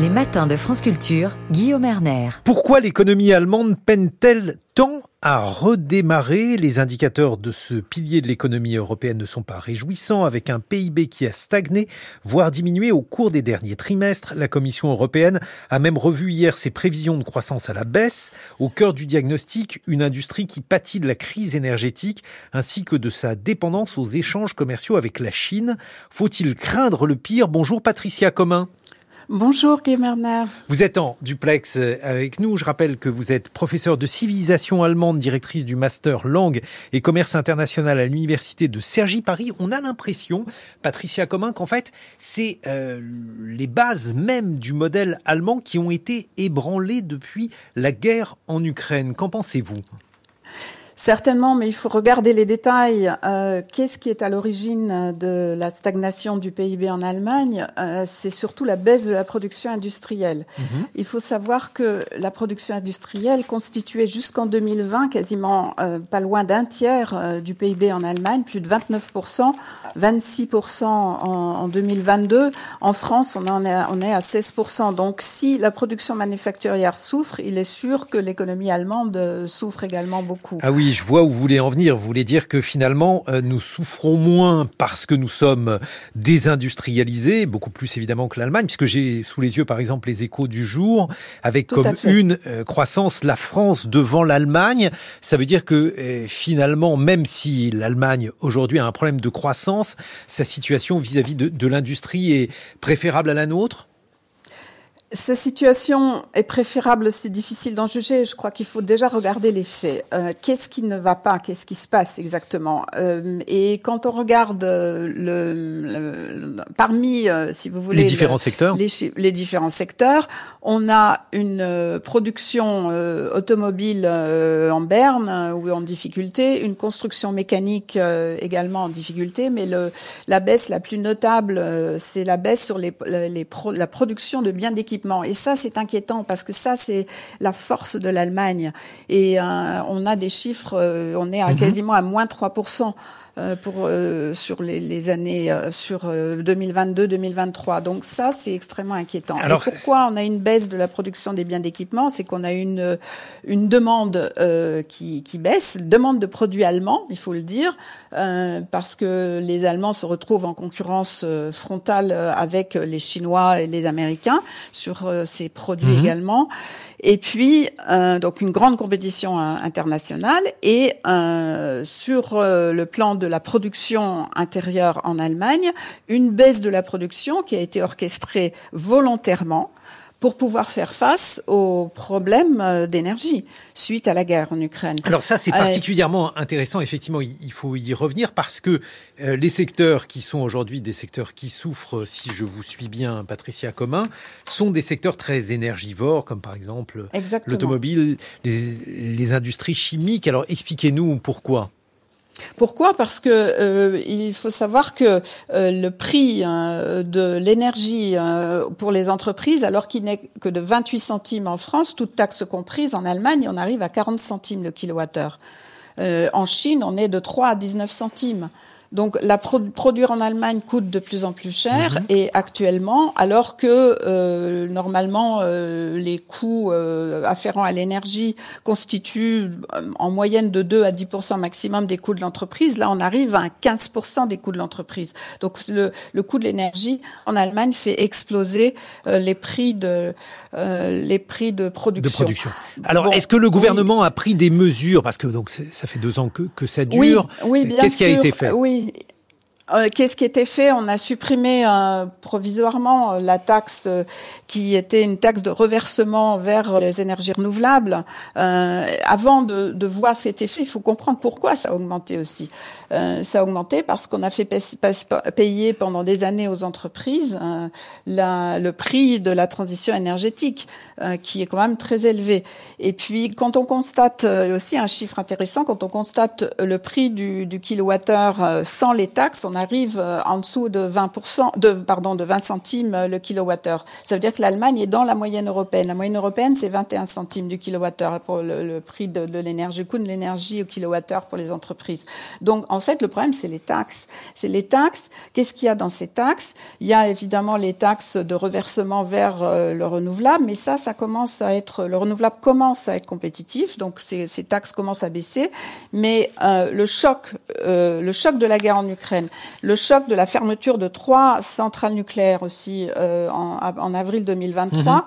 Les matins de France Culture, Guillaume Erner. Pourquoi l'économie allemande peine-t-elle tant à redémarrer? Les indicateurs de ce pilier de l'économie européenne ne sont pas réjouissants, avec un PIB qui a stagné, voire diminué au cours des derniers trimestres. La Commission européenne a même revu hier ses prévisions de croissance à la baisse. Au cœur du diagnostic, une industrie qui pâtit de la crise énergétique ainsi que de sa dépendance aux échanges commerciaux avec la Chine. Faut-il craindre le pire? Bonjour Patricia Commun. Bonjour Guy Vous êtes en duplex euh, avec nous. Je rappelle que vous êtes professeur de civilisation allemande, directrice du master langue et commerce international à l'université de Cergy-Paris. On a l'impression, Patricia Commun, qu'en fait, c'est euh, les bases même du modèle allemand qui ont été ébranlées depuis la guerre en Ukraine. Qu'en pensez-vous? Certainement, mais il faut regarder les détails. Euh, Qu'est-ce qui est à l'origine de la stagnation du PIB en Allemagne? Euh, C'est surtout la baisse de la production industrielle. Mhm. Il faut savoir que la production industrielle constituait jusqu'en 2020 quasiment euh, pas loin d'un tiers euh, du PIB en Allemagne, plus de 29%, 26% en, en 2022. En France, on, en est, on est à 16%. Donc si la production manufacturière souffre, il est sûr que l'économie allemande euh, souffre également beaucoup. Ah oui, je vois où vous voulez en venir. Vous voulez dire que finalement, euh, nous souffrons moins parce que nous sommes désindustrialisés, beaucoup plus évidemment que l'Allemagne, puisque j'ai sous les yeux par exemple les échos du jour, avec comme une euh, croissance la France devant l'Allemagne. Ça veut dire que euh, finalement, même si l'Allemagne aujourd'hui a un problème de croissance, sa situation vis-à-vis de, de l'industrie est préférable à la nôtre? Sa situation est préférable, c'est difficile d'en juger. Je crois qu'il faut déjà regarder les faits. Euh, qu'est-ce qui ne va pas? Qu'est-ce qui se passe exactement? Euh, Et quand on regarde le, le, parmi, euh, si vous voulez, les différents secteurs, les, les, différents secteurs, on a une euh, production euh, automobile en berne ou en difficulté, une construction mécanique également en difficulté, mais le, la baisse la plus notable, c'est la baisse sur les, les pro, la production de biens d'équipement et ça, c'est inquiétant parce que ça, c'est la force de l'Allemagne. Et euh, on a des chiffres, euh, on est à mhm. quasiment à moins 3%. Euh, pour euh, sur les, les, années euh, sur 2022-2023. Donc ça, c'est extrêmement inquiétant. Alors, Et pourquoi on a une baisse de la production des biens d'équipement? C'est qu'on a une une demande qui, qui baisse, demande de produits allemands, il faut le dire, parce que les Allemands se retrouvent en concurrence frontale avec les Chinois et les Américains sur ces produits mhm. également. Et puis, euh, donc une grande compétition euh, internationale. Et euh, sur euh, le plan de la production intérieure en Allemagne, une baisse de la production qui a été orchestrée volontairement pour pouvoir faire face aux problèmes euh, d'énergie suite à la guerre en Ukraine. Alors ça, c'est euh, particulièrement intéressant. Effectivement, il faut y revenir parce que euh, les secteurs qui sont aujourd'hui des secteurs qui souffrent, si je vous suis bien, Patricia Commun, sont des secteurs très énergivores, comme par exemple l'automobile, les, les industries chimiques. Alors expliquez-nous pourquoi. Pourquoi? Parce que euh, il faut savoir que euh, le prix hein, de l'énergie euh, pour les entreprises, alors qu'il n'est que de 28 centimes en France, toute taxe comprise, en Allemagne, on arrive à 40 centimes le kilowattheure. en Chine, on est de 3 à 19 centimes. Donc, la produire en Allemagne coûte de plus en plus cher mhm. et actuellement, alors que euh, normalement euh, les coûts euh, afférents à l'énergie constituent euh, en moyenne de 2 à 10 maximum des coûts de l'entreprise, là on arrive à 15 des coûts de l'entreprise. Donc le, le, coût de l'énergie en Allemagne fait exploser euh, les prix de les prix de production. De production. Alors, est-ce que le gouvernement a pris des mesures? Parce que donc ça fait deux ans que, que ça dure Oui, oui bien Qu'est-ce qui a été fait? Oui, euh, qu'est-ce qui était fait? On a supprimé euh, provisoirement euh, la taxe qui était une taxe de reversement vers les énergies renouvelables. avant de, de, voir ce qui était fait, il faut comprendre pourquoi ça a augmenté aussi. ça a augmenté parce qu'on a fait payer pendant des années aux entreprises la, le prix de la transition énergétique, qui est quand même très élevé. Et puis, quand on constate aussi un chiffre intéressant, quand on constate le prix du, du kilowattheure sans les taxes, arrive en dessous de 20%, de, pardon, de 20 centimes le kilowattheure. Ça veut dire que l'Allemagne est dans la moyenne européenne. La moyenne européenne, c'est 21 centimes du kilowattheure pour le, prix de, de l'énergie, le coût de l'énergie au kilowattheure pour les entreprises. Donc, en fait, le problème, c'est les taxes. C'est les taxes. Qu'est-ce qu'il y a dans ces taxes? Il y a évidemment les taxes de reversement vers le renouvelable, mais ça, ça commence à être, le renouvelable commence à être compétitif, donc ces, ces taxes commencent à baisser. Mais euh, le choc, euh, le choc de la guerre en Ukraine, le choc de la fermeture de trois centrales nucléaires aussi euh, en, en, avril 2023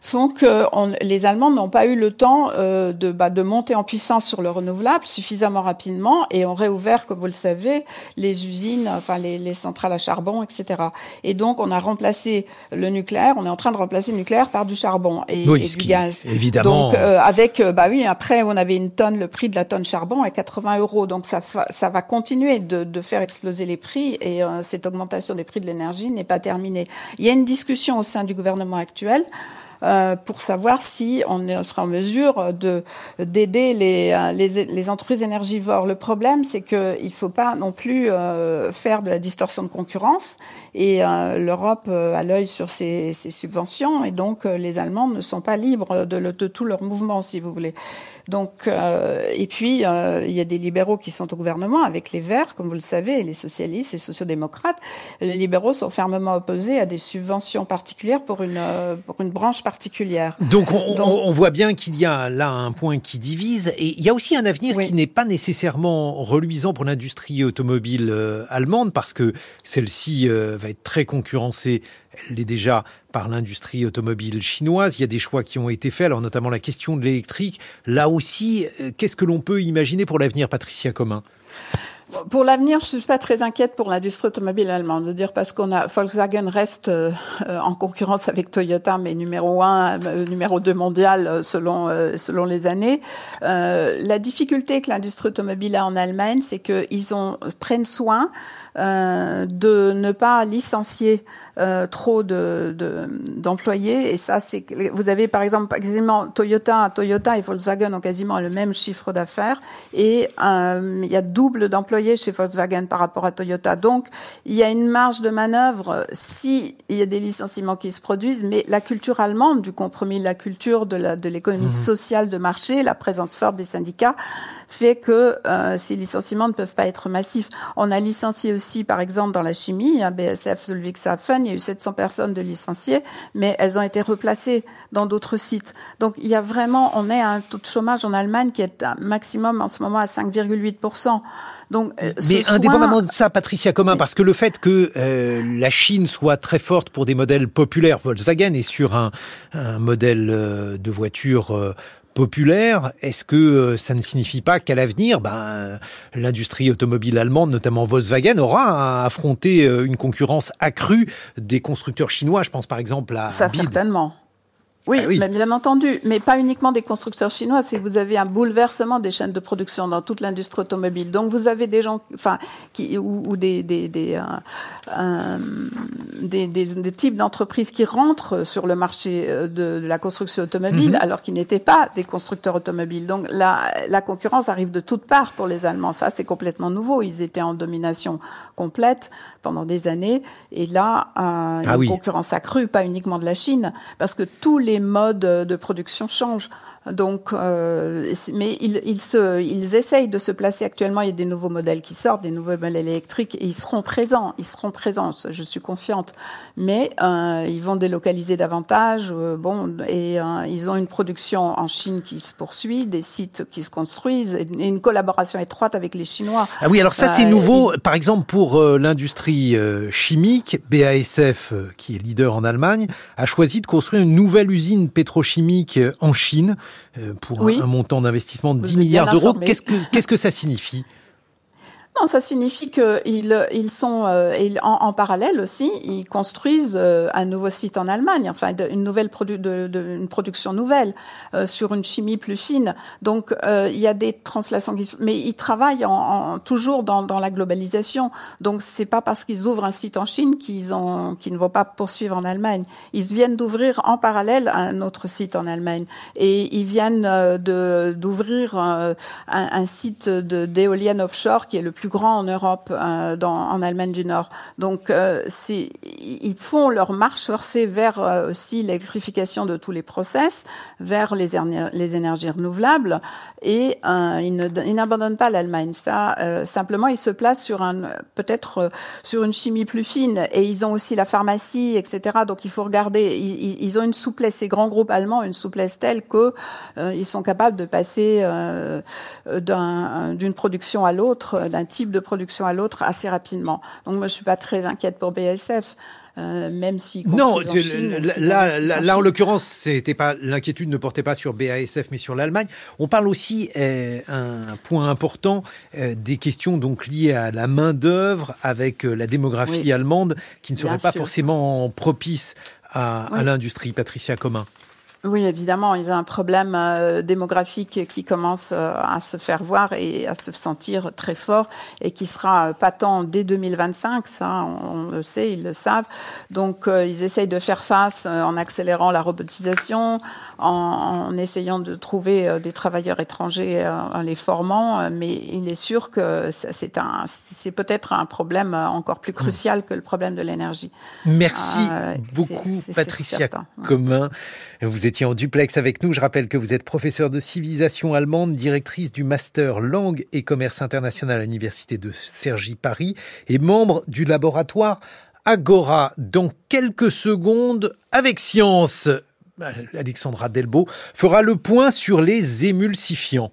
font que on, les Allemands n'ont pas eu le temps euh, de, bah, de monter en puissance sur le renouvelable suffisamment rapidement et ont réouvert, comme vous le savez, les usines, enfin les, les, centrales à charbon, etc. Et donc on a remplacé le nucléaire, on est en train de remplacer le nucléaire par du charbon et, et du gaz. Évidemment. Donc euh, avec, euh, bah oui, après on avait une tonne, le prix de la tonne charbon à 80 euros, donc ça, ça va continuer de, de faire exploser les prix et euh, cette augmentation des prix de l'énergie n'est pas terminée. Il y a une discussion au sein du gouvernement actuel euh, pour savoir si on sera en mesure de d'aider les, euh, les, les entreprises énergivores. Le problème, c'est qu'il ne faut pas non plus euh, faire de la distorsion de concurrence et l'Europe a l'œil sur ces, ces, subventions et donc les Allemands ne sont pas libres de, de tout leur mouvement, si vous voulez. Donc, euh, et puis, euh, il y a des libéraux qui sont au gouvernement avec les Verts, comme vous le savez, et les socialistes et sociodémocrates. Les libéraux sont fermement opposés à des subventions particulières pour une, euh, pour une branche particulière. Donc, on, Donc, on voit bien qu'il y a là un point qui divise. Et il y a aussi un avenir oui. qui n'est pas nécessairement reluisant pour l'industrie automobile euh, allemande, parce que celle-ci euh, va être très concurrencée elle l'est déjà par l'industrie automobile chinoise. Il y a des choix qui ont été faits, alors notamment la question de l'électrique. Là aussi, euh, qu'est-ce que l'on peut imaginer pour l'avenir, Patricia Commun? Pour l'avenir, je suis pas très inquiète pour l'industrie automobile allemande. De dire parce qu'on a Volkswagen reste euh, en concurrence avec Toyota, mais numéro un, euh, numéro deux mondial euh, selon euh, selon les années. Euh, la difficulté que l'industrie automobile a en Allemagne, c'est qu'ils ont prennent soin de ne pas licencier trop de d'employés. De, et ça, c'est vous avez par exemple quasiment Toyota, Toyota et Volkswagen ont quasiment le même chiffre d'affaires et il y a double d'employés chez Volkswagen par rapport à Toyota. Donc, il y a une marge de manœuvre si il y a des licenciements qui se produisent, mais la culture allemande du compromis, la culture de l'économie de mmh. sociale de marché, la présence forte des syndicats, fait que euh, ces licenciements ne peuvent pas être massifs. On a licencié aussi, par exemple, dans la chimie, à BSF Ludwigshafen, il y a eu 700 personnes de licenciées, mais elles ont été replacées dans d'autres sites. Donc, il y a vraiment, on est à un taux de chômage en Allemagne qui est un maximum en ce moment à 5,8%. Donc, euh, mais soin... indépendamment de ça, Patricia Commun, parce que le fait que euh, la Chine soit très forte pour des modèles populaires, Volkswagen est sur un, un modèle euh, de voiture populaire, est-ce que ça ne signifie pas qu'à l'avenir, ben, l'industrie automobile allemande, notamment Volkswagen, aura à affronter une concurrence accrue des constructeurs chinois? Je pense par exemple à ça Bid. certainement. Oui, ah oui. Mais bien entendu, mais pas uniquement des constructeurs chinois. C'est que vous avez un bouleversement des chaînes de production dans toute l'industrie automobile. Donc vous avez des gens, enfin, qui ou, ou des des des, euh, euh, des, des, types d'entreprises qui rentrent sur le marché euh, de, de la construction automobile, mm -hmm. alors qu'ils n'étaient pas des constructeurs automobiles. Donc la la concurrence arrive de toutes parts pour les Allemands. Ça, c'est complètement nouveau. Ils étaient en domination complète pendant des années, et là, euh, ah une oui. concurrence accrue, pas uniquement de la Chine, parce que tous les modes de production changent. Donc, euh, mais ils, ils, se, ils essayent de se placer actuellement. Il y a des nouveaux modèles qui sortent, des nouveaux modèles électriques, et ils seront présents. Ils seront présents. Je suis confiante. Mais euh, ils vont délocaliser davantage. Euh, bon, et ils ont une production en Chine qui se poursuit, des sites qui se construisent, et une collaboration étroite avec les Chinois. Ah oui, alors ça c'est nouveau. Ils... Par exemple, pour l'industrie chimique, BASF, qui est leader en Allemagne, a choisi de construire une nouvelle usine pétrochimique en Chine pour oui. un, montant d'investissement de 10 Vous milliards d'euros. Qu'est-ce que, qu'est-ce que ça signifie? Non, ça signifie qu'ils ils sont euh, ils, en, en, parallèle aussi, ils construisent euh, un nouveau site en Allemagne, enfin une nouvelle produ de, de, une production nouvelle euh, sur une chimie plus fine. Donc euh, il y a des translations, qui, mais ils travaillent en, en, toujours dans, dans, la globalisation. Donc c'est pas parce qu'ils ouvrent un site en Chine qu'ils ont ne vont pas poursuivre en Allemagne. Ils viennent d'ouvrir en parallèle un autre site en Allemagne et ils viennent de d'ouvrir un, un, site d'éoliennes offshore qui est le plus plus grands en Europe, euh, dans, en Allemagne du Nord. Donc, euh, ils font leur marche forcée vers euh, aussi l'électrification de tous les process, vers les, énergies renouvelables, et euh, ils n'abandonnent pas l'Allemagne. Ça, simplement, ils se placent sur un peut-être sur une chimie plus fine, et ils ont aussi la pharmacie, etc. Donc, il faut regarder. Ils, ils ont une souplesse. Ces grands groupes allemands, une souplesse telle que ils sont capables de passer d'une production à l'autre, d'un type de production à l'autre assez rapidement. Donc moi, je suis pas très inquiète pour BASF. Euh, même si non, en Chine, là, là, en l'occurrence, c'était pas l'inquiétude ne portait pas sur BASF mais sur l'Allemagne. On parle aussi euh, un point important euh, des questions donc liées à la main d'œuvre avec la démographie allemande qui ne serait pas forcément propice à, à l'industrie. Patricia Commun. Oui, évidemment, ils ont un problème euh, démographique qui commence euh, à se faire voir et à se sentir très fort et qui sera patent dès 2025, ça on, le sait, ils le savent. Donc euh, ils essayent de faire face en accélérant la robotisation, en, en essayant de trouver des travailleurs étrangers en les formant, mais il est sûr que c'est un, c'est peut-être un problème encore plus crucial que le problème de l'énergie. Merci beaucoup, Patricia Commun. Vous en duplex avec nous. Je rappelle que vous êtes professeur de civilisation allemande, directrice du master langue et commerce international à l'université de Cergy Paris et membre du laboratoire Agora. Dans quelques secondes, avec science, Alexandra Delbo fera le point sur les émulsifiants.